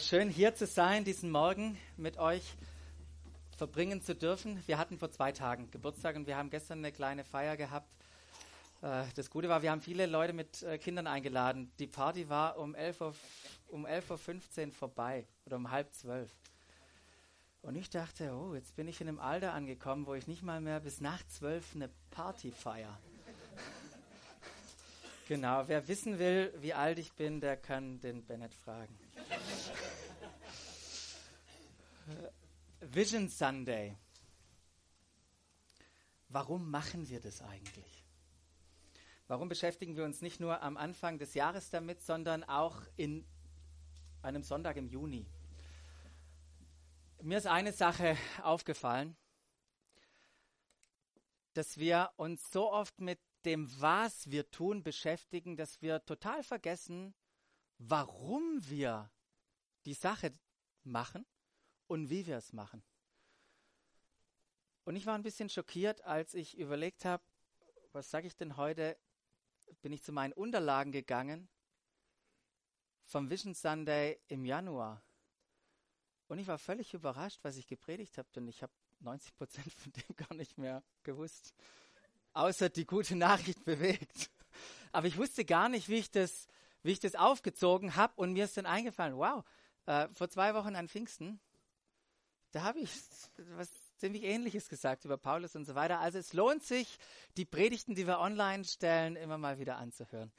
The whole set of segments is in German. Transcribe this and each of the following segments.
Schön hier zu sein, diesen Morgen mit euch verbringen zu dürfen. Wir hatten vor zwei Tagen Geburtstag und wir haben gestern eine kleine Feier gehabt. Äh, das Gute war, wir haben viele Leute mit äh, Kindern eingeladen. Die Party war um 11.15 Uhr, um 11.15 Uhr vorbei oder um halb zwölf. Und ich dachte, oh, jetzt bin ich in einem Alter angekommen, wo ich nicht mal mehr bis nach zwölf eine Party feier. genau, wer wissen will, wie alt ich bin, der kann den Bennett fragen. Vision Sunday. Warum machen wir das eigentlich? Warum beschäftigen wir uns nicht nur am Anfang des Jahres damit, sondern auch in einem Sonntag im Juni? Mir ist eine Sache aufgefallen, dass wir uns so oft mit dem, was wir tun, beschäftigen, dass wir total vergessen, warum wir die Sache machen und wie wir es machen. Und ich war ein bisschen schockiert, als ich überlegt habe, was sage ich denn heute? Bin ich zu meinen Unterlagen gegangen vom Vision Sunday im Januar. Und ich war völlig überrascht, was ich gepredigt habe, denn ich habe 90 Prozent von dem gar nicht mehr gewusst. Außer die gute Nachricht bewegt. Aber ich wusste gar nicht, wie ich das, wie ich das aufgezogen habe. Und mir ist dann eingefallen, wow, äh, vor zwei Wochen an Pfingsten, da habe ich was ziemlich Ähnliches gesagt über Paulus und so weiter. Also es lohnt sich, die Predigten, die wir online stellen, immer mal wieder anzuhören.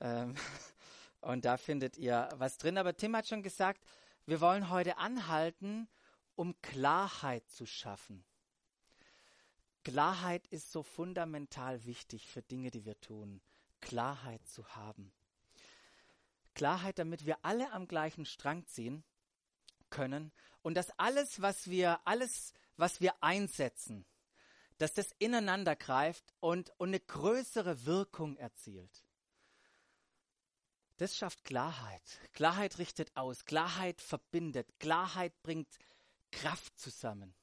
Ähm, und da findet ihr was drin. Aber Tim hat schon gesagt, wir wollen heute anhalten, um Klarheit zu schaffen. Klarheit ist so fundamental wichtig für Dinge, die wir tun. Klarheit zu haben. Klarheit, damit wir alle am gleichen Strang ziehen können und dass alles, was wir, alles, was wir einsetzen, dass das ineinander greift und, und eine größere Wirkung erzielt. Das schafft Klarheit. Klarheit richtet aus. Klarheit verbindet. Klarheit bringt Kraft zusammen.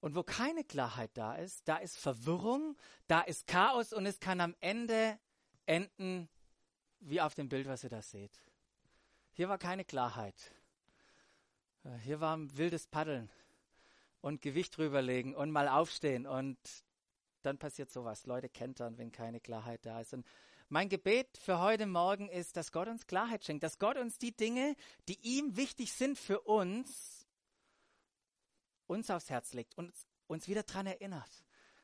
Und wo keine Klarheit da ist, da ist Verwirrung, da ist Chaos und es kann am Ende enden wie auf dem Bild, was ihr da seht. Hier war keine Klarheit. Äh, hier war ein wildes Paddeln und Gewicht drüberlegen und mal aufstehen und dann passiert sowas. Leute kentern, wenn keine Klarheit da ist. Und mein Gebet für heute Morgen ist, dass Gott uns Klarheit schenkt, dass Gott uns die Dinge, die ihm wichtig sind für uns, uns aufs Herz legt und uns wieder daran erinnert.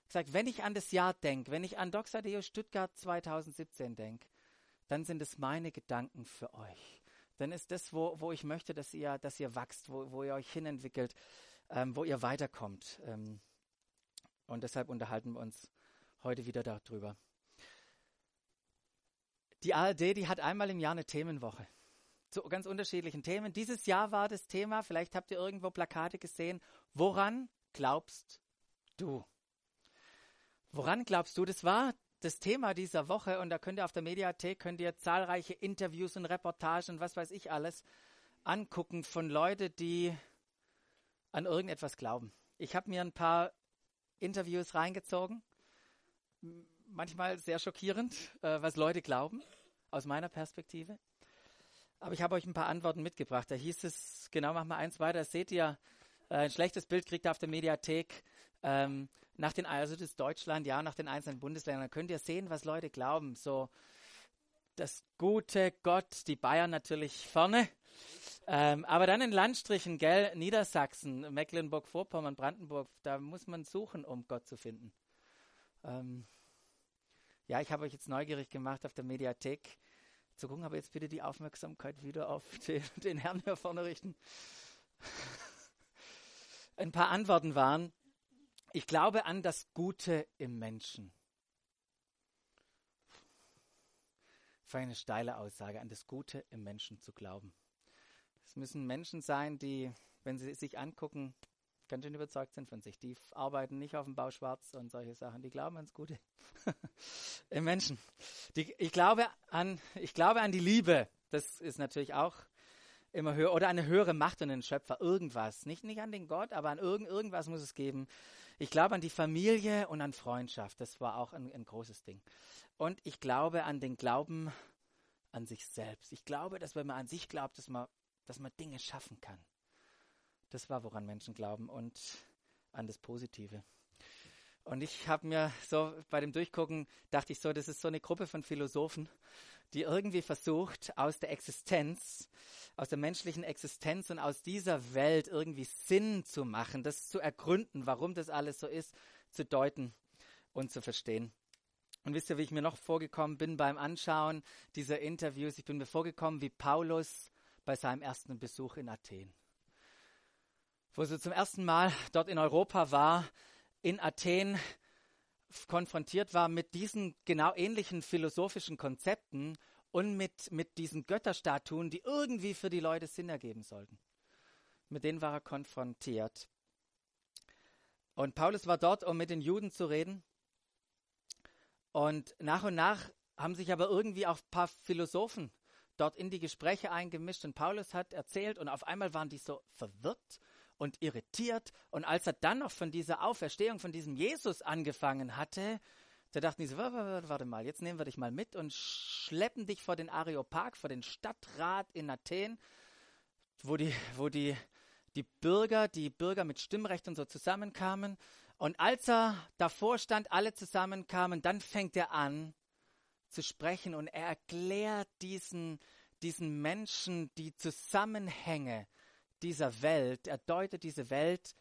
Sagt, wenn ich an das Jahr denke, wenn ich an Doxadeo Stuttgart 2017 denke, dann sind es meine Gedanken für euch. Dann ist das, wo, wo ich möchte, dass ihr, dass ihr wachst, wo, wo ihr euch hinentwickelt, ähm, wo ihr weiterkommt. Ähm, und deshalb unterhalten wir uns heute wieder darüber. Die ARD, die hat einmal im Jahr eine Themenwoche zu ganz unterschiedlichen Themen. Dieses Jahr war das Thema, vielleicht habt ihr irgendwo Plakate gesehen, woran glaubst du? Woran glaubst du? Das war das Thema dieser Woche und da könnt ihr auf der Mediathek könnt ihr zahlreiche Interviews und Reportagen, was weiß ich alles, angucken von Leuten, die an irgendetwas glauben. Ich habe mir ein paar Interviews reingezogen manchmal sehr schockierend, äh, was Leute glauben, aus meiner Perspektive. Aber ich habe euch ein paar Antworten mitgebracht. Da hieß es, genau, mach mal eins weiter. Seht ihr, äh, ein schlechtes Bild kriegt ihr auf der Mediathek. Ähm, nach den, also das Deutschland, ja, nach den einzelnen Bundesländern könnt ihr sehen, was Leute glauben. So, das gute Gott, die Bayern natürlich vorne. Ähm, aber dann in Landstrichen, gell, Niedersachsen, Mecklenburg-Vorpommern, Brandenburg, da muss man suchen, um Gott zu finden. Ähm, ja, ich habe euch jetzt neugierig gemacht auf der Mediathek zu gucken, aber jetzt bitte die Aufmerksamkeit wieder auf den, den Herrn hier vorne richten. Ein paar Antworten waren, ich glaube an das Gute im Menschen. Für eine steile Aussage, an das Gute im Menschen zu glauben. Es müssen Menschen sein, die, wenn sie sich angucken, ganz schön überzeugt sind von sich. Die arbeiten nicht auf dem Bau schwarz und solche Sachen. Die glauben ans Gute im Menschen. Die, ich, glaube an, ich glaube an die Liebe. Das ist natürlich auch immer höher. Oder eine höhere Macht und einen Schöpfer. Irgendwas. Nicht, nicht an den Gott, aber an irgend, irgendwas muss es geben. Ich glaube an die Familie und an Freundschaft. Das war auch ein, ein großes Ding. Und ich glaube an den Glauben an sich selbst. Ich glaube, dass wenn man an sich glaubt, dass man dass man Dinge schaffen kann. Das war, woran Menschen glauben und an das Positive. Und ich habe mir so bei dem Durchgucken, dachte ich so, das ist so eine Gruppe von Philosophen, die irgendwie versucht, aus der Existenz, aus der menschlichen Existenz und aus dieser Welt irgendwie Sinn zu machen, das zu ergründen, warum das alles so ist, zu deuten und zu verstehen. Und wisst ihr, wie ich mir noch vorgekommen bin beim Anschauen dieser Interviews? Ich bin mir vorgekommen wie Paulus bei seinem ersten Besuch in Athen. Wo er zum ersten Mal dort in Europa war, in Athen konfrontiert war mit diesen genau ähnlichen philosophischen Konzepten und mit, mit diesen Götterstatuen, die irgendwie für die Leute Sinn ergeben sollten. Mit denen war er konfrontiert. Und Paulus war dort, um mit den Juden zu reden. Und nach und nach haben sich aber irgendwie auch ein paar Philosophen dort in die Gespräche eingemischt. Und Paulus hat erzählt und auf einmal waren die so verwirrt und irritiert. Und als er dann noch von dieser Auferstehung, von diesem Jesus angefangen hatte, da dachten die so, warte mal, jetzt nehmen wir dich mal mit und schleppen dich vor den Areopag, vor den Stadtrat in Athen, wo die, wo die, die Bürger, die Bürger mit Stimmrecht und so zusammenkamen. Und als er davor stand, alle zusammenkamen, dann fängt er an zu sprechen und er erklärt diesen, diesen Menschen die Zusammenhänge dieser Welt, er deutet diese Welt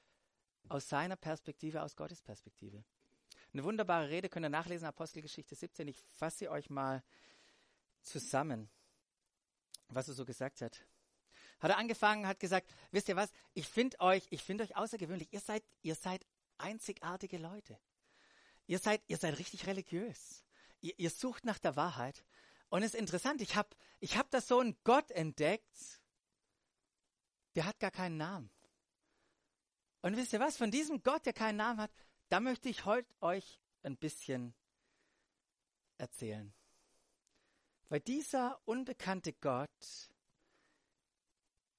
aus seiner Perspektive, aus Gottes Perspektive. Eine wunderbare Rede könnt ihr nachlesen, Apostelgeschichte 17. Ich fasse sie euch mal zusammen, was er so gesagt hat. Hat er angefangen, hat gesagt, wisst ihr was, ich finde euch, ich finde euch außergewöhnlich. Ihr seid, ihr seid einzigartige Leute. Ihr seid, ihr seid richtig religiös. Ihr, ihr sucht nach der Wahrheit. Und es ist interessant, ich habe ich hab da so einen Gott entdeckt, der hat gar keinen Namen. Und wisst ihr was, von diesem Gott, der keinen Namen hat, da möchte ich heute euch ein bisschen erzählen. Weil dieser unbekannte Gott,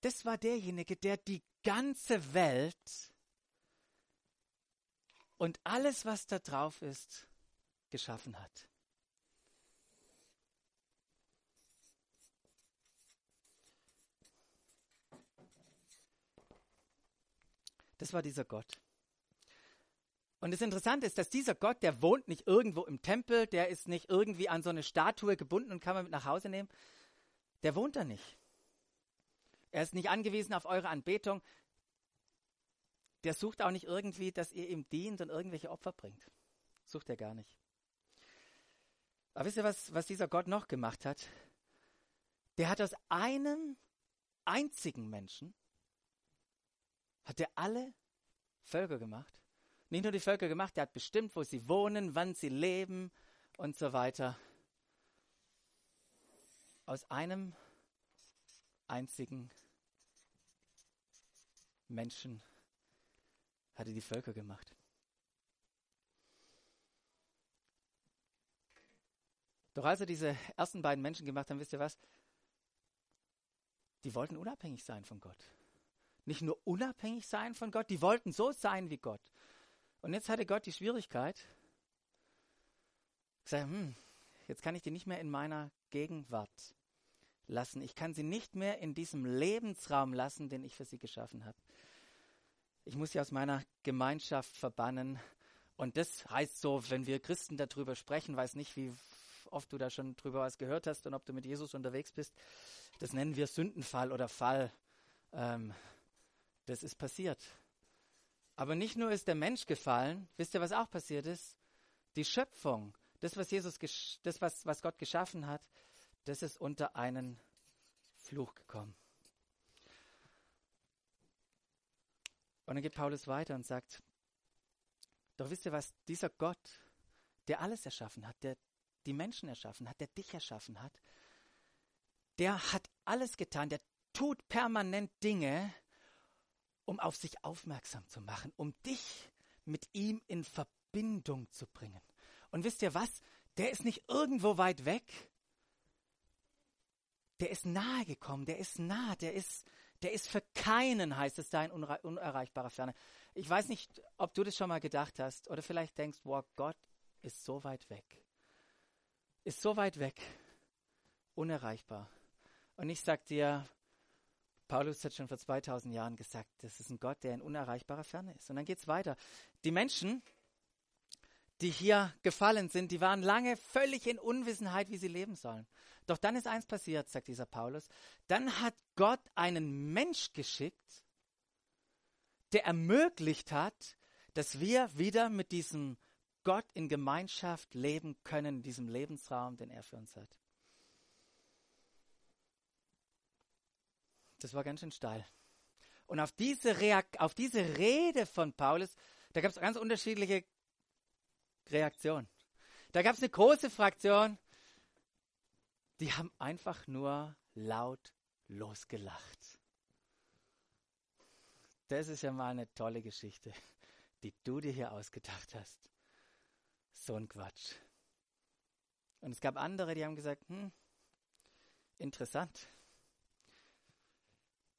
das war derjenige, der die ganze Welt und alles, was da drauf ist, geschaffen hat. Das war dieser Gott. Und das Interessante ist, dass dieser Gott, der wohnt nicht irgendwo im Tempel, der ist nicht irgendwie an so eine Statue gebunden und kann man mit nach Hause nehmen. Der wohnt da nicht. Er ist nicht angewiesen auf eure Anbetung. Der sucht auch nicht irgendwie, dass ihr ihm dient und irgendwelche Opfer bringt. Sucht er gar nicht. Aber wisst ihr, was, was dieser Gott noch gemacht hat? Der hat aus einem einzigen Menschen hat er alle Völker gemacht. Nicht nur die Völker gemacht, er hat bestimmt, wo sie wohnen, wann sie leben und so weiter. Aus einem einzigen Menschen hat er die Völker gemacht. Doch als er diese ersten beiden Menschen gemacht hat, wisst ihr was? Die wollten unabhängig sein von Gott nicht nur unabhängig sein von Gott, die wollten so sein wie Gott. Und jetzt hatte Gott die Schwierigkeit, gesagt, hm, jetzt kann ich die nicht mehr in meiner Gegenwart lassen. Ich kann sie nicht mehr in diesem Lebensraum lassen, den ich für sie geschaffen habe. Ich muss sie aus meiner Gemeinschaft verbannen. Und das heißt so, wenn wir Christen darüber sprechen, weiß nicht, wie oft du da schon drüber was gehört hast und ob du mit Jesus unterwegs bist. Das nennen wir Sündenfall oder Fall. Ähm, das ist passiert. Aber nicht nur ist der Mensch gefallen, wisst ihr, was auch passiert ist? Die Schöpfung, das, was Jesus, das, was, was Gott geschaffen hat, das ist unter einen Fluch gekommen. Und dann geht Paulus weiter und sagt, doch wisst ihr was, dieser Gott, der alles erschaffen hat, der die Menschen erschaffen hat, der dich erschaffen hat, der hat alles getan, der tut permanent Dinge, um auf sich aufmerksam zu machen, um dich mit ihm in Verbindung zu bringen. Und wisst ihr was? Der ist nicht irgendwo weit weg. Der ist nahe gekommen, der ist nah, der ist, der ist für keinen, heißt es da in unerreichbarer Ferne. Ich weiß nicht, ob du das schon mal gedacht hast oder vielleicht denkst, wow, Gott ist so weit weg. Ist so weit weg, unerreichbar. Und ich sag dir, Paulus hat schon vor 2000 Jahren gesagt, das ist ein Gott, der in unerreichbarer Ferne ist. Und dann geht es weiter. Die Menschen, die hier gefallen sind, die waren lange völlig in Unwissenheit, wie sie leben sollen. Doch dann ist eins passiert, sagt dieser Paulus. Dann hat Gott einen Mensch geschickt, der ermöglicht hat, dass wir wieder mit diesem Gott in Gemeinschaft leben können, in diesem Lebensraum, den er für uns hat. Das war ganz schön steil. Und auf diese, Reak auf diese Rede von Paulus, da gab es ganz unterschiedliche Reaktionen. Da gab es eine große Fraktion, die haben einfach nur laut losgelacht. Das ist ja mal eine tolle Geschichte, die du dir hier ausgedacht hast. So ein Quatsch. Und es gab andere, die haben gesagt, hm, interessant.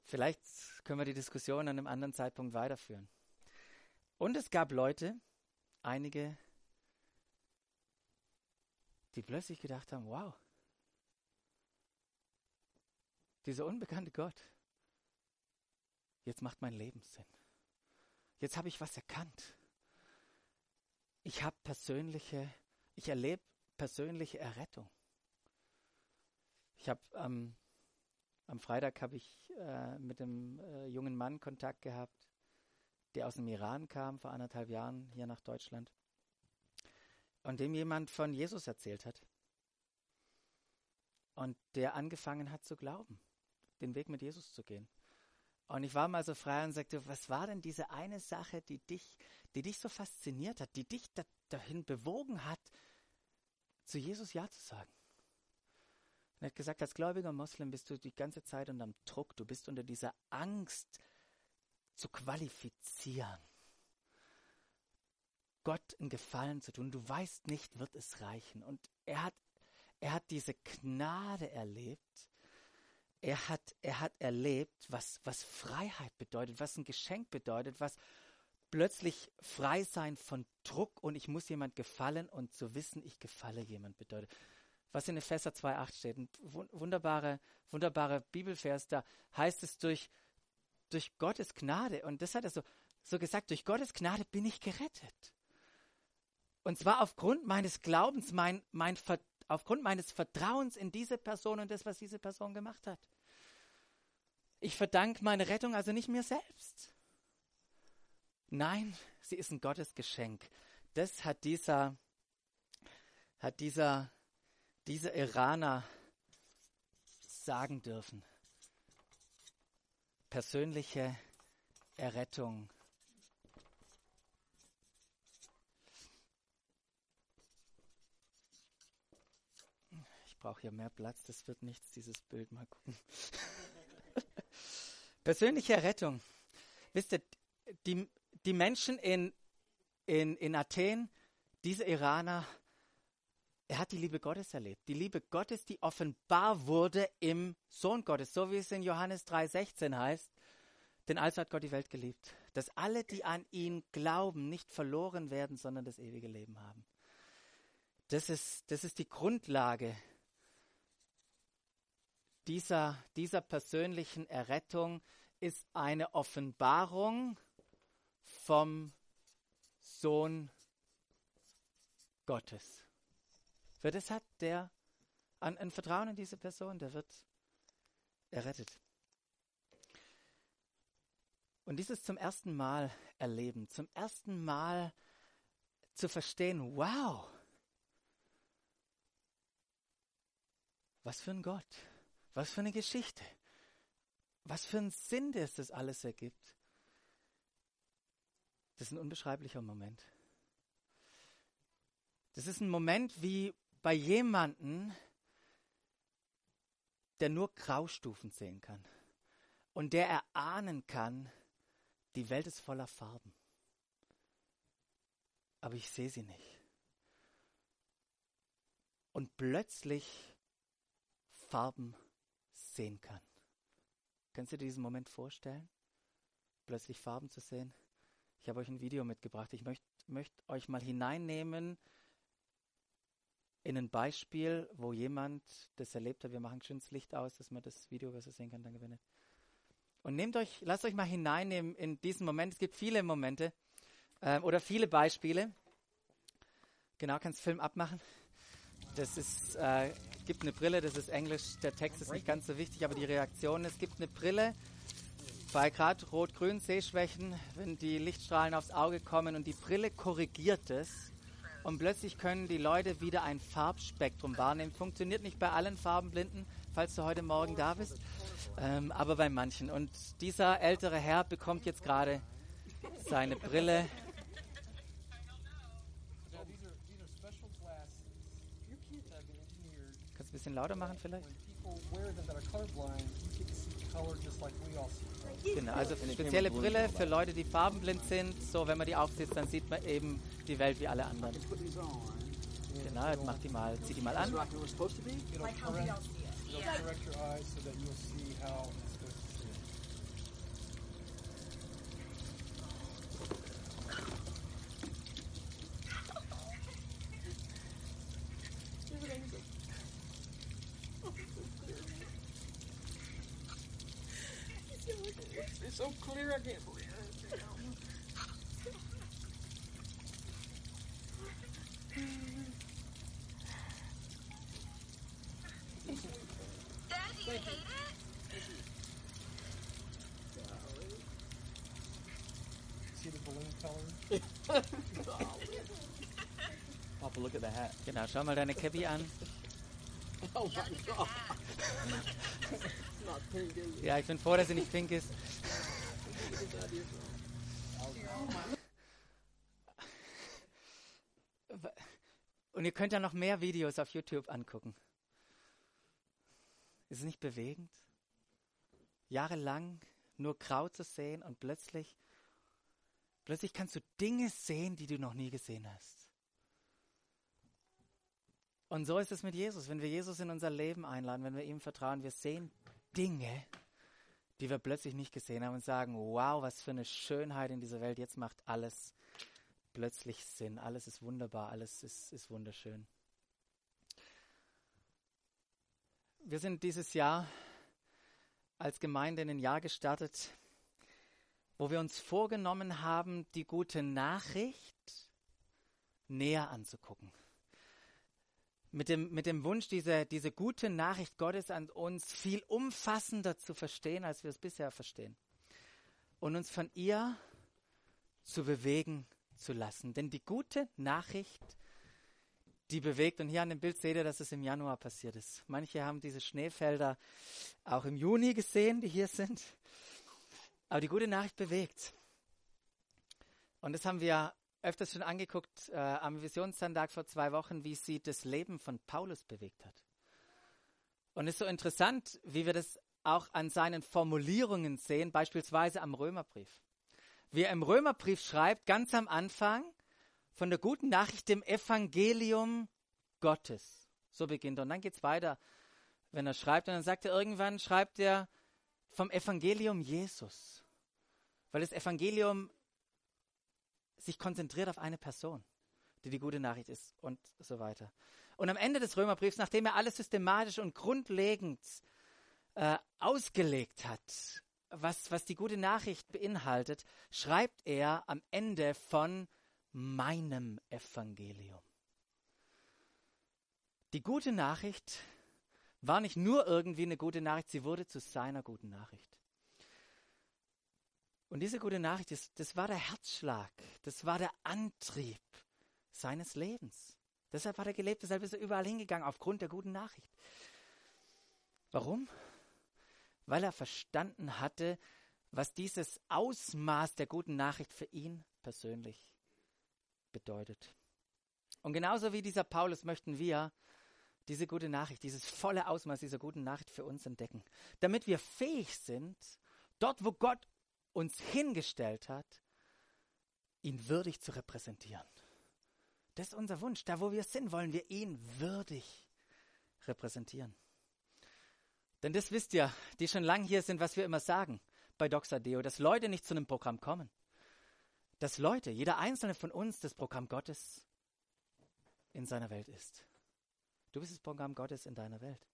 Vielleicht können wir die Diskussion an einem anderen Zeitpunkt weiterführen. Und es gab Leute, einige, die plötzlich gedacht haben, wow, dieser unbekannte Gott, jetzt macht mein Leben Sinn. Jetzt habe ich was erkannt. Ich habe persönliche, ich erlebe persönliche Errettung. Ich habe ähm, am Freitag habe ich äh, mit einem äh, jungen Mann Kontakt gehabt, der aus dem Iran kam vor anderthalb Jahren hier nach Deutschland und dem jemand von Jesus erzählt hat und der angefangen hat zu glauben, den Weg mit Jesus zu gehen. Und ich war mal so frei und sagte, was war denn diese eine Sache, die dich, die dich so fasziniert hat, die dich da, dahin bewogen hat, zu Jesus Ja zu sagen? Er hat gesagt, als gläubiger Moslem bist du die ganze Zeit unter dem Druck, du bist unter dieser Angst zu qualifizieren. Gott einen Gefallen zu tun. Du weißt nicht, wird es reichen. Und er hat, er hat diese Gnade erlebt. Er hat, er hat erlebt, was, was Freiheit bedeutet, was ein Geschenk bedeutet, was plötzlich frei sein von Druck und ich muss jemand gefallen und zu wissen, ich gefalle jemand bedeutet was in Epheser 2,8 steht. Ein wunderbare, wunderbare Bibelvers, da heißt es durch, durch Gottes Gnade, und das hat er so, so gesagt, durch Gottes Gnade bin ich gerettet. Und zwar aufgrund meines Glaubens, mein, mein, aufgrund meines Vertrauens in diese Person und das, was diese Person gemacht hat. Ich verdanke meine Rettung also nicht mir selbst. Nein, sie ist ein Gottesgeschenk. Das hat dieser, hat dieser diese Iraner sagen dürfen. Persönliche Errettung. Ich brauche hier mehr Platz, das wird nichts, dieses Bild mal gucken. Persönliche Errettung. Wisst ihr, die, die Menschen in, in, in Athen, diese Iraner, er hat die Liebe Gottes erlebt. Die Liebe Gottes, die offenbar wurde im Sohn Gottes, so wie es in Johannes 3,16 heißt. Denn also hat Gott die Welt geliebt, dass alle, die an ihn glauben, nicht verloren werden, sondern das ewige Leben haben. Das ist, das ist die Grundlage dieser, dieser persönlichen Errettung, ist eine Offenbarung vom Sohn Gottes. Wer das hat, der an, ein Vertrauen in diese Person, der wird errettet. Und dieses zum ersten Mal erleben, zum ersten Mal zu verstehen, wow, was für ein Gott, was für eine Geschichte, was für einen Sinn, der das alles ergibt. Das ist ein unbeschreiblicher Moment. Das ist ein Moment wie bei jemanden, der nur Graustufen sehen kann und der erahnen kann, die Welt ist voller Farben. Aber ich sehe sie nicht. Und plötzlich Farben sehen kann. Kannst du dir diesen Moment vorstellen? Plötzlich Farben zu sehen? Ich habe euch ein Video mitgebracht. Ich möchte möcht euch mal hineinnehmen in ein Beispiel, wo jemand das erlebt hat. Wir machen schön das Licht aus, dass man das Video besser sehen kann. Danke, Bennett. Und nehmt euch, lasst euch mal hineinnehmen in diesen Moment. Es gibt viele Momente äh, oder viele Beispiele. Genau, kannst Film abmachen. Das ist, äh, gibt eine Brille, das ist Englisch. Der Text ist nicht ganz so wichtig, aber die Reaktion. Es gibt eine Brille bei gerade rot-grün Sehschwächen, wenn die Lichtstrahlen aufs Auge kommen und die Brille korrigiert es und plötzlich können die Leute wieder ein Farbspektrum wahrnehmen. Funktioniert nicht bei allen Farbenblinden, falls du heute Morgen da bist, ähm, aber bei manchen. Und dieser ältere Herr bekommt jetzt gerade seine Brille. Kannst du ein bisschen lauter machen vielleicht? Genau, also spezielle Brille für Leute, die farbenblind sind. So, wenn man die aufsetzt, dann sieht man eben die Welt wie alle anderen. Genau, jetzt mach die mal, zieh die mal an. So clear, I can't believe it. Dad, do you hate it? See the balloon color? Papa, look at the hat. Genau, schau mal deine Cappy an. Oh my god. Not pink, is it? Ja, ich bin froh, dass sie nicht pink ist. Könnt ja noch mehr Videos auf YouTube angucken. Ist es nicht bewegend? Jahrelang nur grau zu sehen und plötzlich, plötzlich kannst du Dinge sehen, die du noch nie gesehen hast. Und so ist es mit Jesus. Wenn wir Jesus in unser Leben einladen, wenn wir ihm vertrauen, wir sehen Dinge, die wir plötzlich nicht gesehen haben und sagen, wow, was für eine Schönheit in dieser Welt. Jetzt macht alles plötzlich Sinn. Alles ist wunderbar, alles ist, ist wunderschön. Wir sind dieses Jahr als Gemeinde in ein Jahr gestartet, wo wir uns vorgenommen haben, die gute Nachricht näher anzugucken. Mit dem, mit dem Wunsch, diese, diese gute Nachricht Gottes an uns viel umfassender zu verstehen, als wir es bisher verstehen. Und uns von ihr zu bewegen zu lassen. Denn die gute Nachricht, die bewegt, und hier an dem Bild seht ihr, dass es im Januar passiert ist. Manche haben diese Schneefelder auch im Juni gesehen, die hier sind. Aber die gute Nachricht bewegt. Und das haben wir öfters schon angeguckt äh, am Visionstag vor zwei Wochen, wie sie das Leben von Paulus bewegt hat. Und es ist so interessant, wie wir das auch an seinen Formulierungen sehen, beispielsweise am Römerbrief. Wie er im Römerbrief schreibt, ganz am Anfang, von der guten Nachricht, dem Evangelium Gottes. So beginnt er. Und dann geht es weiter, wenn er schreibt. Und dann sagt er irgendwann, schreibt er vom Evangelium Jesus. Weil das Evangelium sich konzentriert auf eine Person, die die gute Nachricht ist und so weiter. Und am Ende des Römerbriefs, nachdem er alles systematisch und grundlegend äh, ausgelegt hat, was, was die gute Nachricht beinhaltet, schreibt er am Ende von meinem Evangelium. Die gute Nachricht war nicht nur irgendwie eine gute Nachricht, sie wurde zu seiner guten Nachricht. Und diese gute Nachricht, das, das war der Herzschlag, das war der Antrieb seines Lebens. Deshalb hat er gelebt, deshalb ist er überall hingegangen, aufgrund der guten Nachricht. Warum? Weil er verstanden hatte, was dieses Ausmaß der guten Nachricht für ihn persönlich bedeutet. Und genauso wie dieser Paulus möchten wir diese gute Nachricht, dieses volle Ausmaß dieser guten Nachricht für uns entdecken, damit wir fähig sind, dort, wo Gott uns hingestellt hat, ihn würdig zu repräsentieren. Das ist unser Wunsch. Da, wo wir sind, wollen wir ihn würdig repräsentieren. Denn das wisst ihr, die schon lange hier sind, was wir immer sagen bei Doxadeo, dass Leute nicht zu einem Programm kommen. Dass Leute, jeder einzelne von uns, das Programm Gottes in seiner Welt ist. Du bist das Programm Gottes in deiner Welt.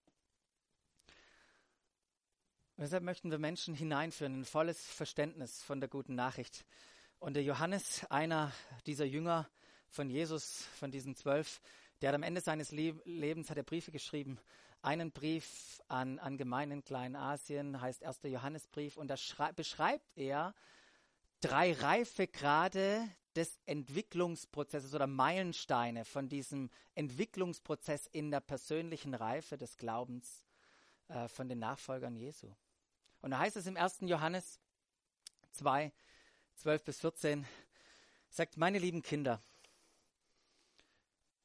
Und deshalb möchten wir Menschen hineinführen in ein volles Verständnis von der guten Nachricht. Und der Johannes, einer dieser Jünger von Jesus, von diesen zwölf, der hat am Ende seines Le Lebens hat er Briefe geschrieben. Einen Brief an, an Gemeinden in Kleinasien heißt erster Johannesbrief und da beschreibt er drei Reifegrade des Entwicklungsprozesses oder Meilensteine von diesem Entwicklungsprozess in der persönlichen Reife des Glaubens äh, von den Nachfolgern Jesu. Und da heißt es im 1. Johannes 2, 12 bis 14, sagt, meine lieben Kinder,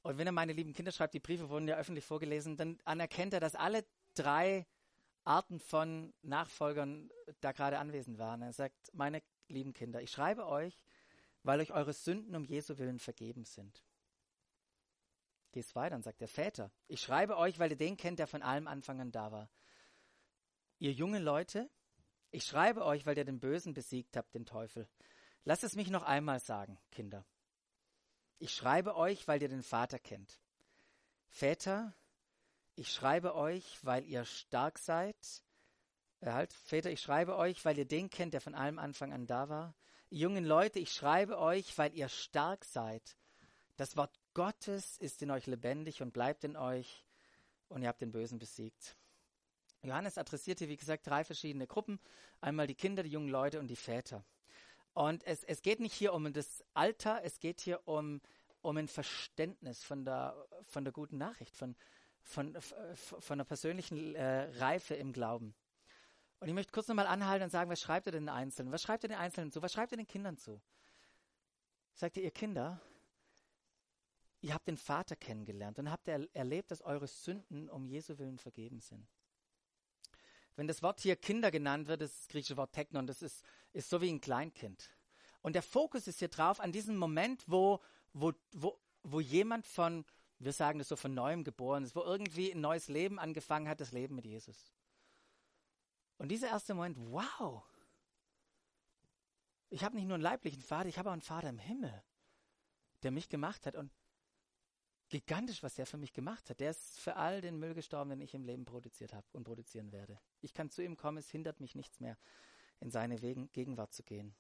und wenn er meine lieben Kinder schreibt, die Briefe wurden ja öffentlich vorgelesen, dann anerkennt er, dass alle drei Arten von Nachfolgern da gerade anwesend waren. Er sagt, meine lieben Kinder, ich schreibe euch, weil euch eure Sünden um Jesu Willen vergeben sind. Gehst weiter und sagt der Väter, ich schreibe euch, weil ihr den kennt, der von allem Anfang an da war. Ihr junge Leute, ich schreibe euch, weil ihr den Bösen besiegt habt, den Teufel. Lasst es mich noch einmal sagen, Kinder. Ich schreibe euch, weil ihr den Vater kennt. Väter, ich schreibe euch, weil ihr stark seid. Äh, halt, Väter, ich schreibe euch, weil ihr den kennt, der von allem Anfang an da war. Jungen Leute, ich schreibe euch, weil ihr stark seid. Das Wort Gottes ist in euch lebendig und bleibt in euch und ihr habt den Bösen besiegt. Johannes adressierte, wie gesagt, drei verschiedene Gruppen. Einmal die Kinder, die jungen Leute und die Väter. Und es, es geht nicht hier um das Alter, es geht hier um, um ein Verständnis von der, von der guten Nachricht, von, von, von der persönlichen äh, Reife im Glauben. Und ich möchte kurz nochmal anhalten und sagen, was schreibt er den Einzelnen? Was schreibt er den Einzelnen zu? Was schreibt er den Kindern zu? Sagt ihr, ihr Kinder, ihr habt den Vater kennengelernt und habt er erlebt, dass eure Sünden um Jesu Willen vergeben sind. Wenn das Wort hier Kinder genannt wird, das ist das griechische Wort Technon, das ist, ist so wie ein Kleinkind. Und der Fokus ist hier drauf an diesem Moment, wo, wo, wo, wo jemand von, wir sagen das so, von neuem geboren ist, wo irgendwie ein neues Leben angefangen hat, das Leben mit Jesus. Und dieser erste Moment, wow, ich habe nicht nur einen leiblichen Vater, ich habe auch einen Vater im Himmel, der mich gemacht hat. Und gigantisch, was der für mich gemacht hat. Der ist für all den Müll gestorben, den ich im Leben produziert habe und produzieren werde. Ich kann zu ihm kommen, es hindert mich nichts mehr, in seine Wegen, Gegenwart zu gehen.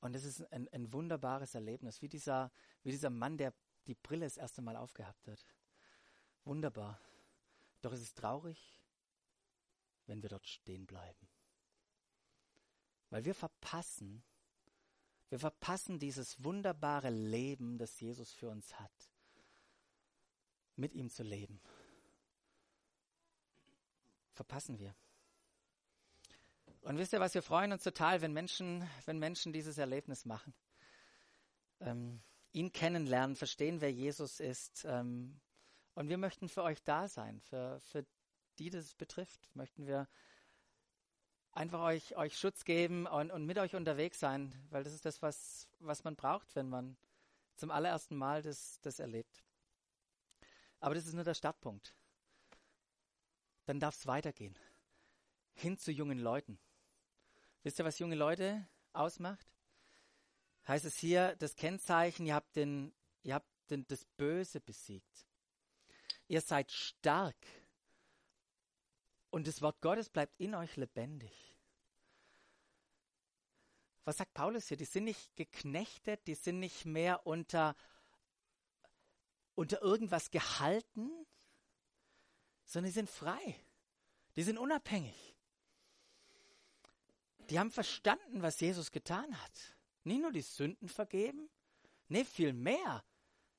Und es ist ein, ein wunderbares Erlebnis, wie dieser, wie dieser Mann, der die Brille das erste Mal aufgehabt hat. Wunderbar. Doch es ist traurig, wenn wir dort stehen bleiben. Weil wir verpassen, wir verpassen dieses wunderbare Leben, das Jesus für uns hat, mit ihm zu leben. Verpassen wir. Und wisst ihr was, wir freuen uns total, wenn Menschen, wenn Menschen dieses Erlebnis machen. Ähm, ihn kennenlernen, verstehen, wer Jesus ist. Ähm, und wir möchten für euch da sein, für, für die das betrifft, möchten wir einfach euch, euch Schutz geben und, und mit euch unterwegs sein, weil das ist das, was, was man braucht, wenn man zum allerersten Mal das, das erlebt. Aber das ist nur der Startpunkt. Dann darf es weitergehen. Hin zu jungen Leuten. Wisst ihr, was junge Leute ausmacht? Heißt es hier, das Kennzeichen, ihr habt, den, ihr habt den, das Böse besiegt. Ihr seid stark. Und das Wort Gottes bleibt in euch lebendig was sagt Paulus hier? Die sind nicht geknechtet, die sind nicht mehr unter, unter irgendwas gehalten, sondern die sind frei. Die sind unabhängig. Die haben verstanden, was Jesus getan hat. Nicht nur die Sünden vergeben, nee, viel mehr.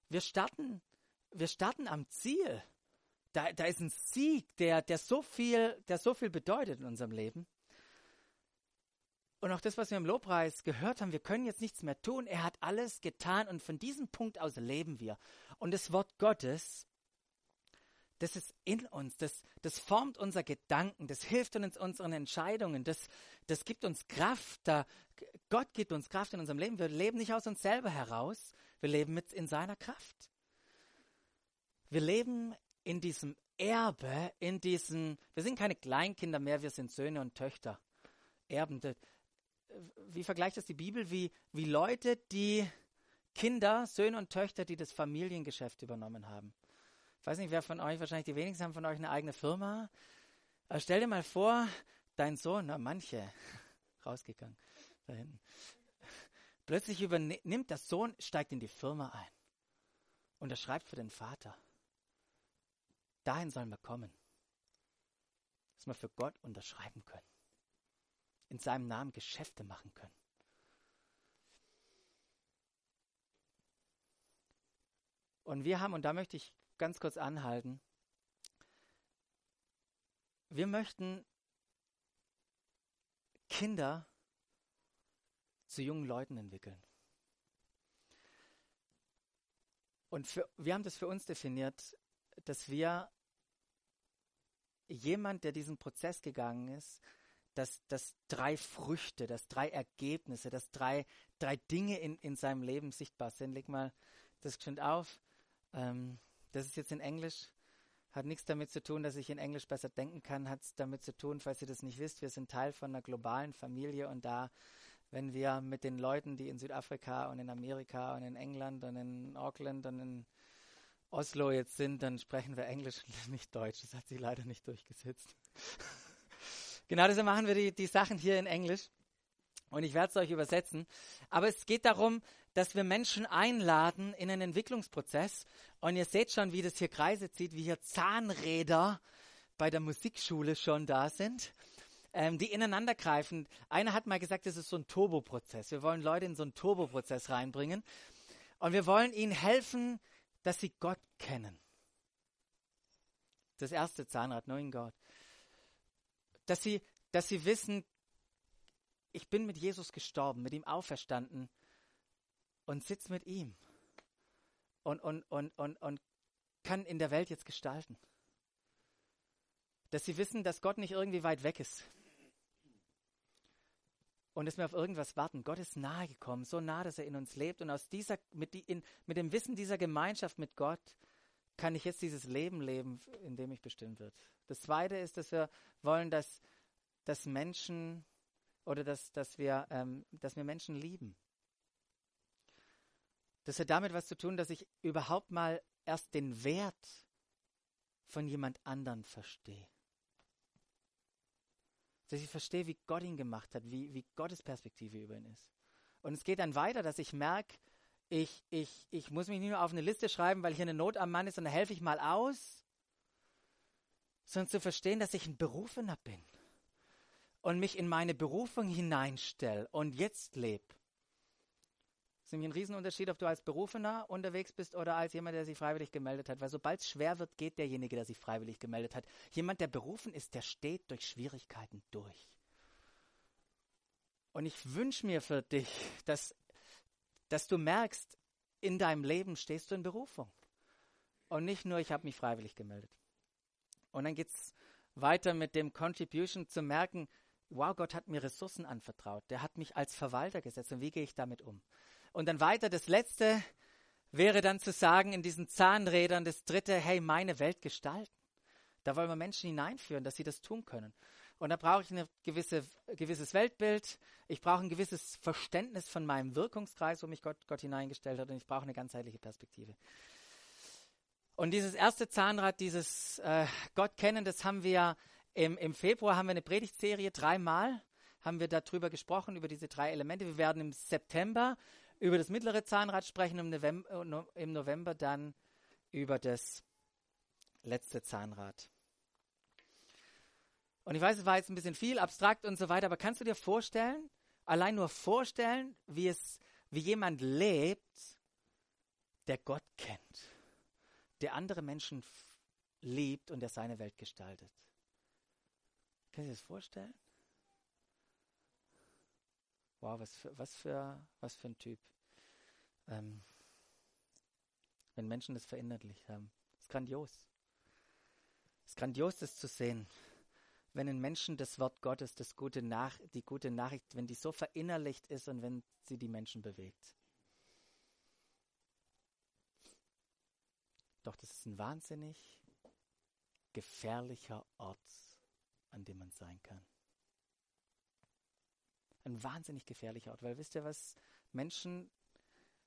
Wir starten, wir starten am Ziel. Da, da ist ein Sieg, der, der, so viel, der so viel bedeutet in unserem Leben. Und auch das, was wir im Lobpreis gehört haben, wir können jetzt nichts mehr tun. Er hat alles getan und von diesem Punkt aus leben wir. Und das Wort Gottes, das ist in uns, das, das formt unser Gedanken, das hilft uns in unseren Entscheidungen, das, das gibt uns Kraft. Da, Gott gibt uns Kraft in unserem Leben. Wir leben nicht aus uns selber heraus, wir leben mit in seiner Kraft. Wir leben in diesem Erbe, in diesem, wir sind keine Kleinkinder mehr, wir sind Söhne und Töchter. Erben wie vergleicht das die Bibel, wie, wie Leute, die Kinder, Söhne und Töchter, die das Familiengeschäft übernommen haben. Ich weiß nicht, wer von euch, wahrscheinlich die wenigsten haben von euch eine eigene Firma. Aber stell dir mal vor, dein Sohn, na manche, rausgegangen, da hinten. Plötzlich übernimmt der Sohn, steigt in die Firma ein und er schreibt für den Vater. Dahin sollen wir kommen, dass wir für Gott unterschreiben können, in seinem Namen Geschäfte machen können. Und wir haben, und da möchte ich ganz kurz anhalten, wir möchten Kinder zu jungen Leuten entwickeln. Und für, wir haben das für uns definiert, dass wir jemand, der diesen Prozess gegangen ist, dass, dass drei Früchte, dass drei Ergebnisse, dass drei, drei Dinge in, in seinem Leben sichtbar sind. Leg mal das geschwind auf. Ähm, das ist jetzt in Englisch. Hat nichts damit zu tun, dass ich in Englisch besser denken kann. Hat es damit zu tun, falls ihr das nicht wisst, wir sind Teil von einer globalen Familie und da, wenn wir mit den Leuten, die in Südafrika und in Amerika und in England und in Auckland und in Oslo jetzt sind, dann sprechen wir Englisch und nicht Deutsch. Das hat sich leider nicht durchgesetzt. Genau deshalb machen wir die, die Sachen hier in Englisch. Und ich werde es euch übersetzen. Aber es geht darum, dass wir Menschen einladen in einen Entwicklungsprozess. Und ihr seht schon, wie das hier Kreise zieht, wie hier Zahnräder bei der Musikschule schon da sind, ähm, die ineinander greifen. Einer hat mal gesagt, das ist so ein Turboprozess. Wir wollen Leute in so einen Turboprozess reinbringen. Und wir wollen ihnen helfen, dass sie Gott kennen. Das erste Zahnrad, knowing Gott. Dass sie, dass sie wissen, ich bin mit Jesus gestorben, mit ihm auferstanden und sitze mit ihm und, und, und, und, und kann in der Welt jetzt gestalten. Dass sie wissen, dass Gott nicht irgendwie weit weg ist. Und dass wir auf irgendwas warten. Gott ist nahe gekommen, so nah, dass er in uns lebt. Und aus dieser, mit, die, in, mit dem Wissen dieser Gemeinschaft mit Gott kann ich jetzt dieses Leben leben, in dem ich bestimmt wird. Das Zweite ist, dass wir wollen, dass, dass Menschen oder dass, dass, wir, ähm, dass wir Menschen lieben. Das hat damit was zu tun, dass ich überhaupt mal erst den Wert von jemand anderen verstehe. Dass ich verstehe, wie Gott ihn gemacht hat, wie, wie Gottes Perspektive über ihn ist. Und es geht dann weiter, dass ich merke, ich, ich, ich muss mich nicht nur auf eine Liste schreiben, weil hier eine Not am Mann ist, sondern helfe ich mal aus, sondern zu verstehen, dass ich ein Berufener bin und mich in meine Berufung hineinstelle und jetzt lebe. Das ist nämlich ein Riesenunterschied, ob du als Berufener unterwegs bist oder als jemand, der sich freiwillig gemeldet hat. Weil sobald es schwer wird, geht derjenige, der sich freiwillig gemeldet hat. Jemand, der berufen ist, der steht durch Schwierigkeiten durch. Und ich wünsche mir für dich, dass, dass du merkst, in deinem Leben stehst du in Berufung. Und nicht nur, ich habe mich freiwillig gemeldet. Und dann geht es weiter mit dem Contribution zu merken, wow, Gott hat mir Ressourcen anvertraut. Der hat mich als Verwalter gesetzt. Und wie gehe ich damit um? Und dann weiter, das letzte wäre dann zu sagen in diesen Zahnrädern, das dritte, hey, meine Welt gestalten. Da wollen wir Menschen hineinführen, dass sie das tun können. Und da brauche ich ein gewisse, gewisses Weltbild. Ich brauche ein gewisses Verständnis von meinem Wirkungskreis, wo mich Gott, Gott hineingestellt hat. Und ich brauche eine ganzheitliche Perspektive. Und dieses erste Zahnrad, dieses äh, Gott kennen, das haben wir im, Im Februar haben wir eine Predigtserie, dreimal haben wir darüber gesprochen, über diese drei Elemente. Wir werden im September über das mittlere Zahnrad sprechen, im November, im November dann über das letzte Zahnrad. Und ich weiß, es war jetzt ein bisschen viel, abstrakt und so weiter, aber kannst du dir vorstellen, allein nur vorstellen, wie es, wie jemand lebt, der Gott kennt, der andere Menschen liebt und der seine Welt gestaltet? Können Sie sich das vorstellen? Wow, was für, was für, was für ein Typ. Ähm, wenn Menschen das verinnerlicht haben. Das ist grandios. Es ist grandios, das zu sehen. Wenn in Menschen das Wort Gottes, das gute Nach die gute Nachricht, wenn die so verinnerlicht ist und wenn sie die Menschen bewegt. Doch das ist ein wahnsinnig gefährlicher Ort an dem man sein kann. Ein wahnsinnig gefährlicher Ort, weil wisst ihr was? Menschen,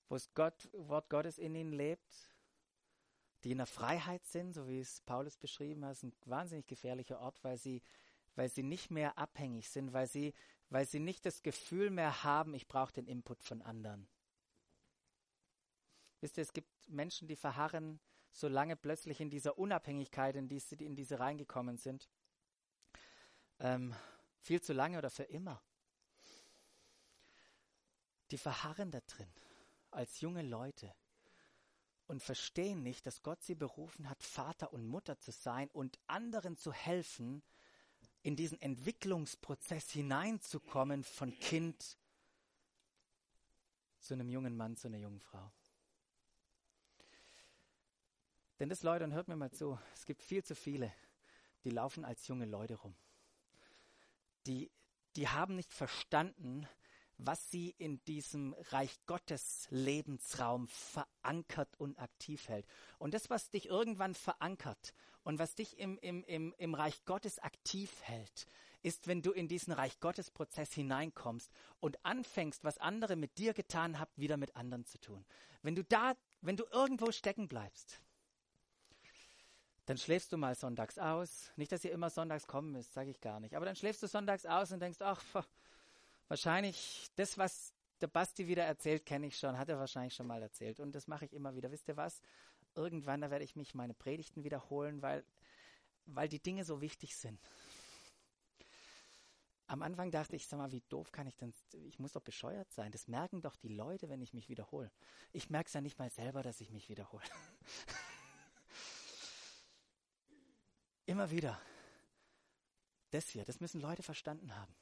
wo das Gott, Wort Gottes in ihnen lebt, die in der Freiheit sind, so wie es Paulus beschrieben hat, ist ein wahnsinnig gefährlicher Ort, weil sie, weil sie nicht mehr abhängig sind, weil sie, weil sie nicht das Gefühl mehr haben, ich brauche den Input von anderen. Wisst ihr, es gibt Menschen, die verharren so lange plötzlich in dieser Unabhängigkeit, in die sie in diese reingekommen sind. Ähm, viel zu lange oder für immer. Die verharren da drin als junge Leute und verstehen nicht, dass Gott sie berufen hat, Vater und Mutter zu sein und anderen zu helfen, in diesen Entwicklungsprozess hineinzukommen von Kind zu einem jungen Mann, zu einer jungen Frau. Denn das, Leute, und hört mir mal zu, es gibt viel zu viele, die laufen als junge Leute rum. Die, die haben nicht verstanden, was sie in diesem Reich Gottes Lebensraum verankert und aktiv hält. Und das, was dich irgendwann verankert und was dich im, im, im, im Reich Gottes aktiv hält, ist, wenn du in diesen Reich Gottes Prozess hineinkommst und anfängst, was andere mit dir getan haben, wieder mit anderen zu tun. Wenn du da, wenn du irgendwo stecken bleibst, dann schläfst du mal sonntags aus. Nicht, dass ihr immer sonntags kommen müsst, sage ich gar nicht. Aber dann schläfst du sonntags aus und denkst, ach, wahrscheinlich das, was der Basti wieder erzählt, kenne ich schon, hat er wahrscheinlich schon mal erzählt. Und das mache ich immer wieder. Wisst ihr was? Irgendwann, da werde ich mich meine Predigten wiederholen, weil, weil die Dinge so wichtig sind. Am Anfang dachte ich, sag mal, wie doof kann ich denn, ich muss doch bescheuert sein. Das merken doch die Leute, wenn ich mich wiederhole. Ich merke es ja nicht mal selber, dass ich mich wiederhole. Immer wieder. Das hier, das müssen Leute verstanden haben.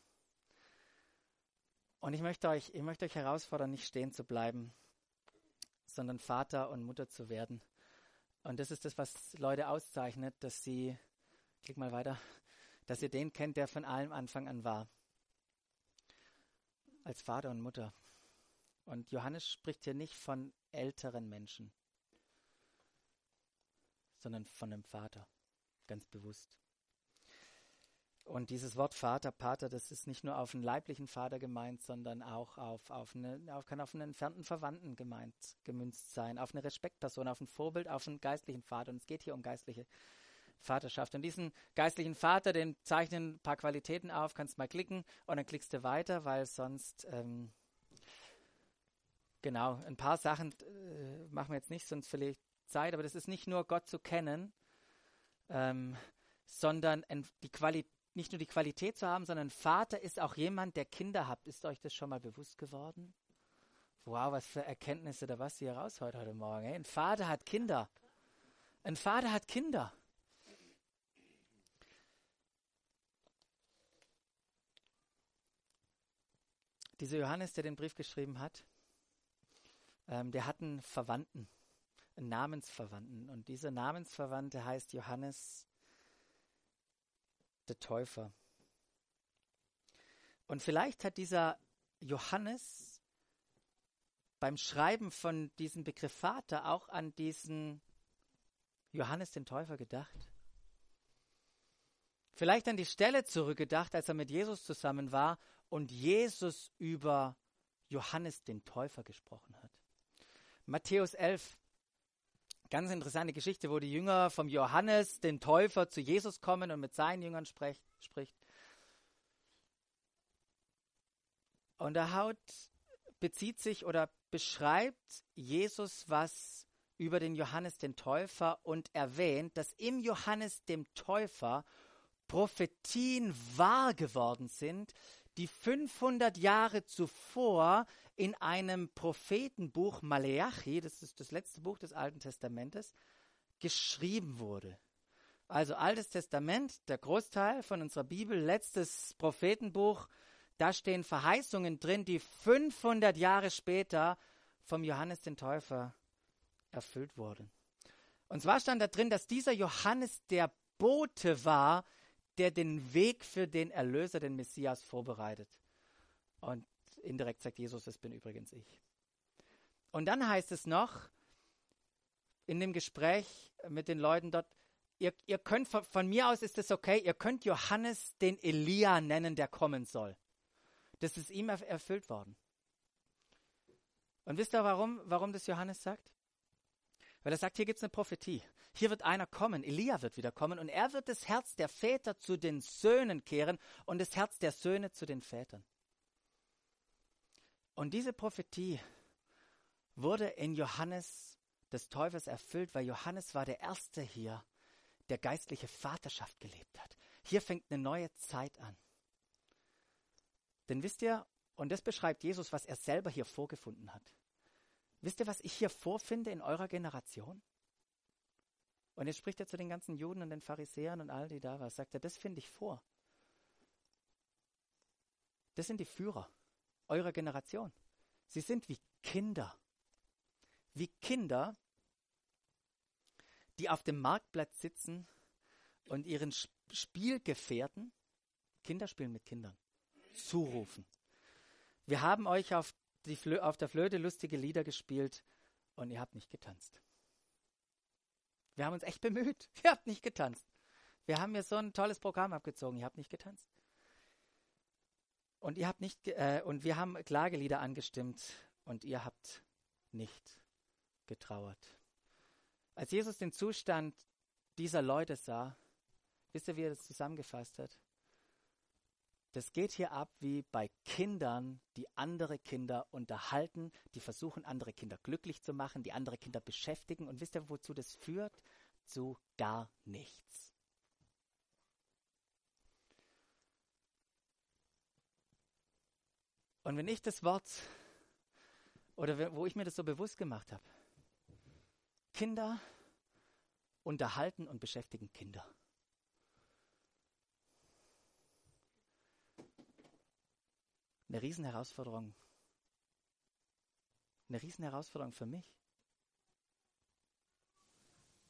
Und ich möchte euch, ich möchte euch herausfordern, nicht stehen zu bleiben, sondern Vater und Mutter zu werden. Und das ist das, was Leute auszeichnet, dass sie, klick mal weiter, dass ihr den kennt, der von allem Anfang an war. Als Vater und Mutter. Und Johannes spricht hier nicht von älteren Menschen, sondern von einem Vater, ganz bewusst. Und dieses Wort Vater, Pater, das ist nicht nur auf einen leiblichen Vater gemeint, sondern auch auf, auf eine, auf, kann auf einen entfernten Verwandten gemeint, gemünzt sein, auf eine Respektperson, auf ein Vorbild, auf einen geistlichen Vater. Und es geht hier um geistliche Vaterschaft. Und diesen geistlichen Vater, den zeichnen ein paar Qualitäten auf, kannst mal klicken und dann klickst du weiter, weil sonst, ähm, genau, ein paar Sachen äh, machen wir jetzt nicht, sonst verliere ich Zeit, aber das ist nicht nur Gott zu kennen, ähm, sondern die Qualität, nicht nur die Qualität zu haben, sondern Vater ist auch jemand, der Kinder hat. Ist euch das schon mal bewusst geworden? Wow, was für Erkenntnisse da was hier raus heute, Morgen. Hey, ein Vater hat Kinder. Ein Vater hat Kinder. Dieser Johannes, der den Brief geschrieben hat, ähm, der hat einen Verwandten, einen Namensverwandten. Und dieser Namensverwandte heißt Johannes der Täufer. Und vielleicht hat dieser Johannes beim Schreiben von diesem Begriff Vater auch an diesen Johannes den Täufer gedacht. Vielleicht an die Stelle zurückgedacht, als er mit Jesus zusammen war und Jesus über Johannes den Täufer gesprochen hat. Matthäus 11, Ganz interessante Geschichte, wo die Jünger vom Johannes, den Täufer, zu Jesus kommen und mit seinen Jüngern sprecht, spricht. Und da haut, bezieht sich oder beschreibt Jesus was über den Johannes den Täufer und erwähnt, dass im Johannes dem Täufer Prophetien wahr geworden sind, die 500 Jahre zuvor in einem Prophetenbuch Maleachi, das ist das letzte Buch des Alten Testamentes, geschrieben wurde. Also Altes Testament, der Großteil von unserer Bibel, letztes Prophetenbuch, da stehen Verheißungen drin, die 500 Jahre später vom Johannes den Täufer erfüllt wurden. Und zwar stand da drin, dass dieser Johannes der Bote war, der den Weg für den Erlöser, den Messias, vorbereitet. Und indirekt sagt Jesus, das bin übrigens ich. Und dann heißt es noch in dem Gespräch mit den Leuten dort, ihr, ihr könnt, von, von mir aus ist es okay, ihr könnt Johannes den Elia nennen, der kommen soll. Das ist ihm erfüllt worden. Und wisst ihr warum, warum das Johannes sagt? Weil er sagt, hier gibt es eine Prophetie. Hier wird einer kommen, Elia wird wieder kommen und er wird das Herz der Väter zu den Söhnen kehren und das Herz der Söhne zu den Vätern. Und diese Prophetie wurde in Johannes des Täufers erfüllt, weil Johannes war der Erste hier, der geistliche Vaterschaft gelebt hat. Hier fängt eine neue Zeit an. Denn wisst ihr, und das beschreibt Jesus, was er selber hier vorgefunden hat. Wisst ihr, was ich hier vorfinde in eurer Generation? Und jetzt spricht er zu den ganzen Juden und den Pharisäern und all die da waren. Sagt er, das finde ich vor. Das sind die Führer eurer Generation. Sie sind wie Kinder. Wie Kinder, die auf dem Marktplatz sitzen und ihren Spielgefährten, Kinder spielen mit Kindern, zurufen. Wir haben euch auf, die auf der Flöte lustige Lieder gespielt und ihr habt nicht getanzt. Wir haben uns echt bemüht. Ihr habt nicht getanzt. Wir haben mir so ein tolles Programm abgezogen. Ihr habt nicht getanzt. Und ihr habt nicht, äh, und wir haben Klagelieder angestimmt und ihr habt nicht getrauert. Als Jesus den Zustand dieser Leute sah, wisst ihr, wie er das zusammengefasst hat? Das geht hier ab wie bei Kindern, die andere Kinder unterhalten, die versuchen, andere Kinder glücklich zu machen, die andere Kinder beschäftigen. Und wisst ihr, wozu das führt? Zu gar nichts. Und wenn ich das Wort, oder wo ich mir das so bewusst gemacht habe, Kinder unterhalten und beschäftigen Kinder. Eine Riesenherausforderung. Eine Riesenherausforderung für mich.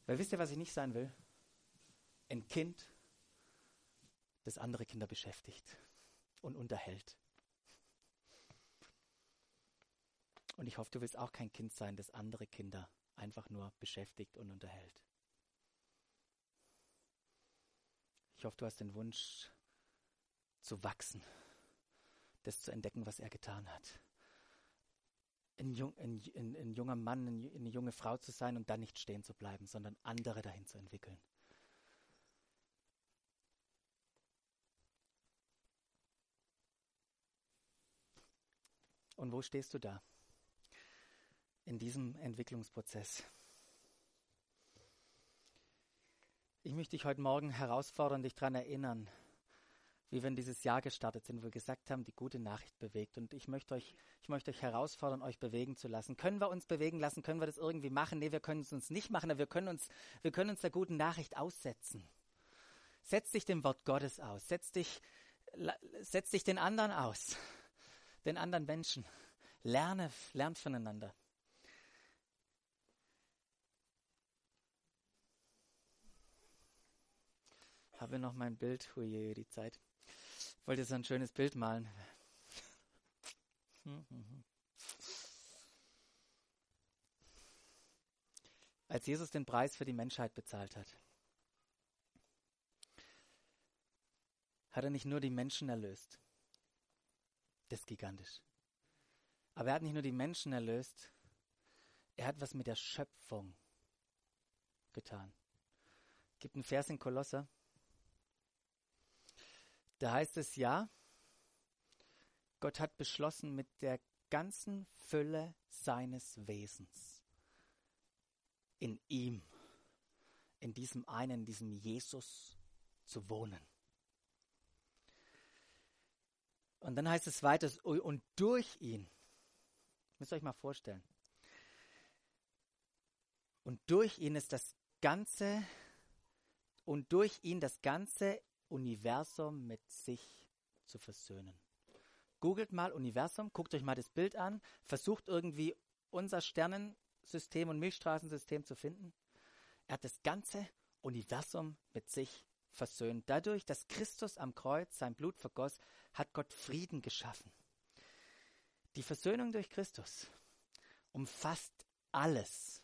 Weil wisst ihr, was ich nicht sein will? Ein Kind, das andere Kinder beschäftigt und unterhält. Und ich hoffe, du willst auch kein Kind sein, das andere Kinder einfach nur beschäftigt und unterhält. Ich hoffe, du hast den Wunsch zu wachsen das zu entdecken, was er getan hat. Ein, jung, ein, ein, ein junger Mann, eine junge Frau zu sein und dann nicht stehen zu bleiben, sondern andere dahin zu entwickeln. Und wo stehst du da? In diesem Entwicklungsprozess. Ich möchte dich heute Morgen herausfordern, dich daran erinnern, wie wir in dieses Jahr gestartet sind, wo wir gesagt haben, die gute Nachricht bewegt. Und ich möchte euch, ich möchte euch herausfordern, euch bewegen zu lassen. Können wir uns bewegen lassen? Können wir das irgendwie machen? Nee, wir können es uns nicht machen, aber wir können uns, wir können uns der guten Nachricht aussetzen. Setz dich dem Wort Gottes aus. Setz dich, setz dich den anderen aus. Den anderen Menschen. Lerne, lernt voneinander. Habe noch mein Bild, huije, die Zeit wollte so ein schönes Bild malen. Als Jesus den Preis für die Menschheit bezahlt hat, hat er nicht nur die Menschen erlöst. Das ist gigantisch. Aber er hat nicht nur die Menschen erlöst, er hat was mit der Schöpfung getan. Es gibt einen Vers in Kolosser, da heißt es ja, Gott hat beschlossen, mit der ganzen Fülle seines Wesens in ihm, in diesem einen, in diesem Jesus zu wohnen. Und dann heißt es weiter, und durch ihn, müsst ihr euch mal vorstellen, und durch ihn ist das Ganze, und durch ihn das Ganze Universum mit sich zu versöhnen. Googelt mal Universum, guckt euch mal das Bild an, versucht irgendwie unser Sternensystem und Milchstraßensystem zu finden. Er hat das ganze Universum mit sich versöhnt. Dadurch, dass Christus am Kreuz sein Blut vergoss, hat Gott Frieden geschaffen. Die Versöhnung durch Christus umfasst alles,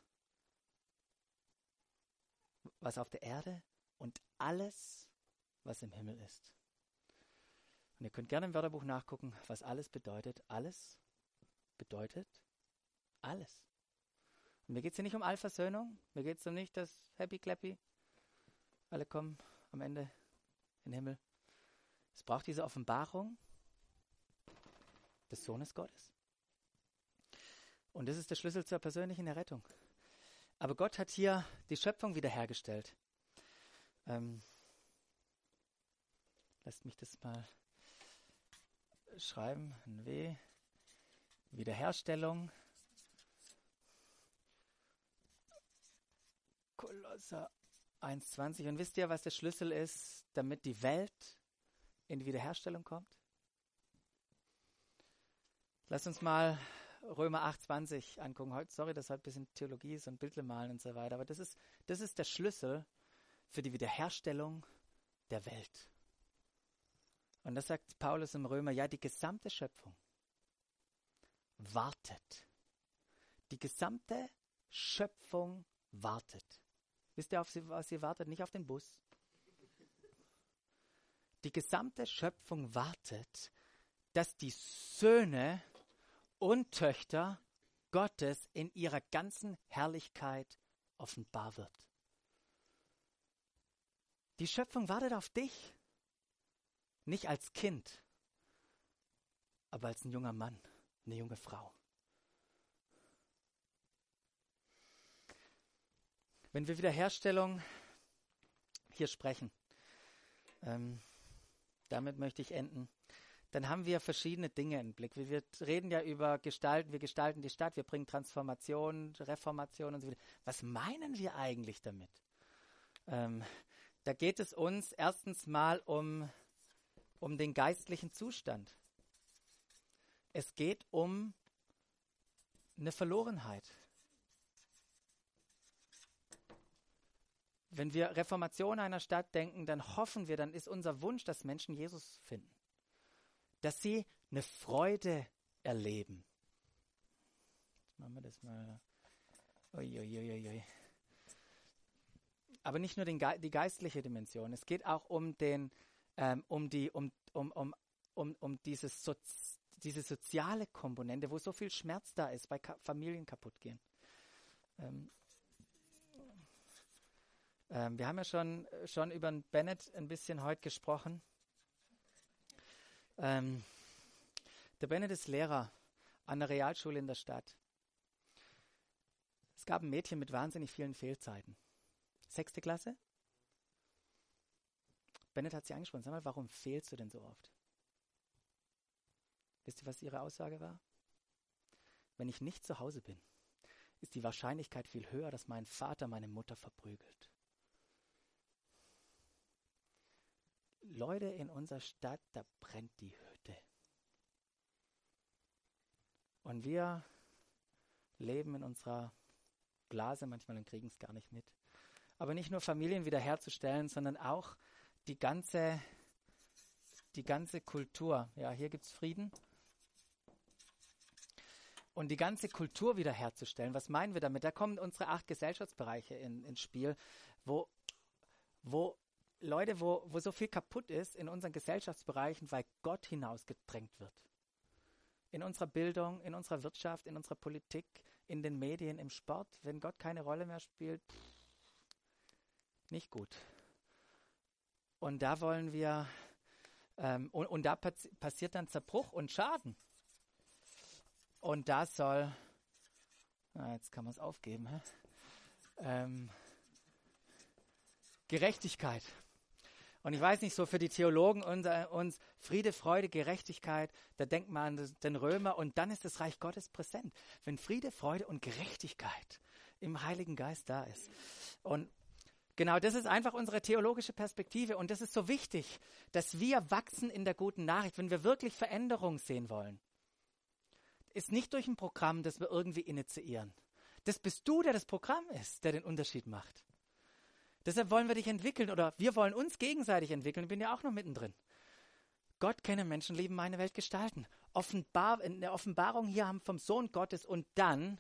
was auf der Erde und alles, was im Himmel ist. Und ihr könnt gerne im Wörterbuch nachgucken, was alles bedeutet. Alles bedeutet alles. Mir geht es hier nicht um Allversöhnung. Mir geht es um nicht das Happy Clappy. Alle kommen am Ende in den Himmel. Es braucht diese Offenbarung des Sohnes Gottes. Und das ist der Schlüssel zur persönlichen Errettung. Aber Gott hat hier die Schöpfung wiederhergestellt. Ähm, lasst mich das mal schreiben. Ein W. Wiederherstellung. Kolosser 1,20. Und wisst ihr, was der Schlüssel ist, damit die Welt in die Wiederherstellung kommt? Lass uns mal Römer 8,20 angucken. Sorry, dass heute ein bisschen Theologie ist und Bildle malen und so weiter, aber das ist, das ist der Schlüssel für die Wiederherstellung der Welt. Und das sagt Paulus im Römer, ja, die gesamte Schöpfung wartet. Die gesamte Schöpfung wartet. Wisst ihr, auf was sie wartet? Nicht auf den Bus. Die gesamte Schöpfung wartet, dass die Söhne und Töchter Gottes in ihrer ganzen Herrlichkeit offenbar wird. Die Schöpfung wartet auf dich, nicht als Kind, aber als ein junger Mann, eine junge Frau. Wenn wir Wiederherstellung hier sprechen, ähm, damit möchte ich enden, dann haben wir verschiedene Dinge im Blick. Wir, wir reden ja über Gestalten, wir gestalten die Stadt, wir bringen Transformation, Reformation und so weiter. Was meinen wir eigentlich damit? Ähm, da geht es uns erstens mal um, um den geistlichen Zustand. Es geht um eine Verlorenheit. Wenn wir Reformation einer Stadt denken, dann hoffen wir, dann ist unser Wunsch, dass Menschen Jesus finden. Dass sie eine Freude erleben. Machen wir das mal. Uiuiuiui. Aber nicht nur den, die geistliche Dimension. Es geht auch um, den, ähm, um, die, um, um, um, um, um dieses Sozi diese soziale Komponente, wo so viel Schmerz da ist, weil Ka Familien kaputt gehen. Ähm, ähm, wir haben ja schon, schon über Bennett ein bisschen heute gesprochen. Ähm, der Bennett ist Lehrer an der Realschule in der Stadt. Es gab ein Mädchen mit wahnsinnig vielen Fehlzeiten. Sechste Klasse. Bennett hat sie angesprochen. Sag mal, warum fehlst du denn so oft? Wisst ihr, was ihre Aussage war? Wenn ich nicht zu Hause bin, ist die Wahrscheinlichkeit viel höher, dass mein Vater meine Mutter verprügelt. Leute in unserer Stadt, da brennt die Hütte. Und wir leben in unserer Blase manchmal und kriegen es gar nicht mit. Aber nicht nur Familien wiederherzustellen, sondern auch die ganze, die ganze Kultur. Ja, hier gibt es Frieden. Und die ganze Kultur wiederherzustellen. Was meinen wir damit? Da kommen unsere acht Gesellschaftsbereiche in, ins Spiel, wo, wo Leute, wo, wo so viel kaputt ist in unseren Gesellschaftsbereichen, weil Gott hinausgedrängt wird. In unserer Bildung, in unserer Wirtschaft, in unserer Politik, in den Medien, im Sport, wenn Gott keine Rolle mehr spielt, nicht gut. Und da wollen wir, ähm, und, und, da passiert dann Zerbruch und Schaden. Und das soll, na, jetzt kann man es aufgeben, hä? Ähm, Gerechtigkeit. Und ich weiß nicht, so für die Theologen unser, uns Friede, Freude, Gerechtigkeit, da denkt man an den Römer und dann ist das Reich Gottes präsent. Wenn Friede, Freude und Gerechtigkeit im Heiligen Geist da ist. Und genau das ist einfach unsere theologische Perspektive und das ist so wichtig, dass wir wachsen in der guten Nachricht, wenn wir wirklich Veränderung sehen wollen. Ist nicht durch ein Programm, das wir irgendwie initiieren. Das bist du, der das Programm ist, der den Unterschied macht. Deshalb wollen wir dich entwickeln oder wir wollen uns gegenseitig entwickeln. Ich bin ja auch noch mittendrin. Gott kenne Menschen, lieben meine Welt gestalten. Offenbar, in der Offenbarung hier haben vom Sohn Gottes und dann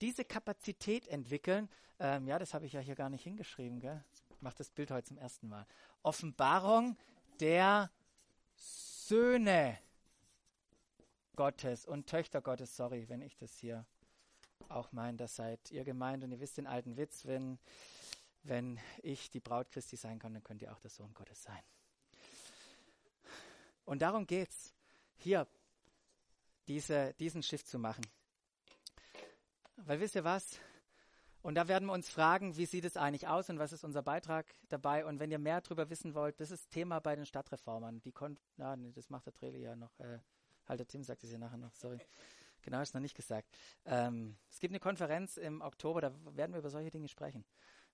diese Kapazität entwickeln. Ähm, ja, das habe ich ja hier gar nicht hingeschrieben. Gell? Ich mache das Bild heute zum ersten Mal. Offenbarung der Söhne Gottes und Töchter Gottes. Sorry, wenn ich das hier auch meinen, das seid ihr gemeint und ihr wisst den alten Witz, wenn, wenn ich die Braut Christi sein kann, dann könnt ihr auch der Sohn Gottes sein. Und darum geht's, hier diese, diesen Schiff zu machen. Weil wisst ihr was? Und da werden wir uns fragen, wie sieht es eigentlich aus und was ist unser Beitrag dabei? Und wenn ihr mehr darüber wissen wollt, das ist Thema bei den Stadtreformern. Die kon ja, nee, das macht der Treli ja noch. Äh, halt, der Tim sagt es ja nachher noch, sorry. Genau, ist noch nicht gesagt. Ähm, es gibt eine Konferenz im Oktober, da werden wir über solche Dinge sprechen.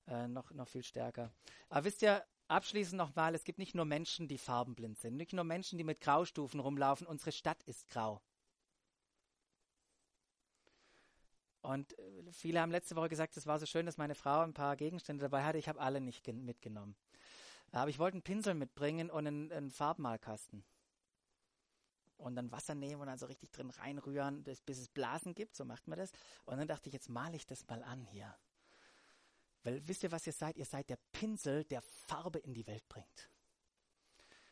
Äh, noch, noch viel stärker. Aber wisst ihr, abschließend nochmal, es gibt nicht nur Menschen, die farbenblind sind, nicht nur Menschen, die mit Graustufen rumlaufen. Unsere Stadt ist grau. Und äh, viele haben letzte Woche gesagt, es war so schön, dass meine Frau ein paar Gegenstände dabei hatte. Ich habe alle nicht mitgenommen. Aber ich wollte einen Pinsel mitbringen und einen, einen Farbmalkasten und dann Wasser nehmen und dann so richtig drin reinrühren, bis, bis es Blasen gibt, so macht man das. Und dann dachte ich, jetzt male ich das mal an hier. Weil wisst ihr, was ihr seid? Ihr seid der Pinsel, der Farbe in die Welt bringt.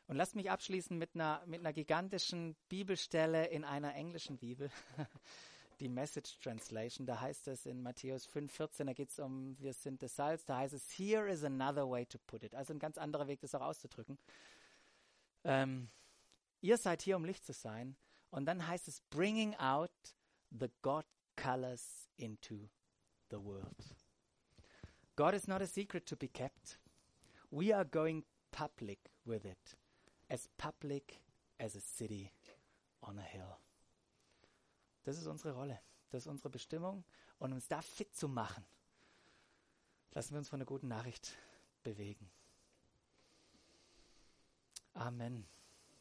Und lasst mich abschließen mit einer, mit einer gigantischen Bibelstelle in einer englischen Bibel. Die Message Translation, da heißt es in Matthäus 5,14, da geht es um, wir sind das Salz, da heißt es, here is another way to put it. Also ein ganz anderer Weg, das auch auszudrücken. Ähm, Ihr seid hier, um Licht zu sein. Und dann heißt es, bringing out the God colors into the world. God is not a secret to be kept. We are going public with it, as public as a city on a hill. Das ist unsere Rolle, das ist unsere Bestimmung. Und uns da fit zu machen, lassen wir uns von einer guten Nachricht bewegen. Amen.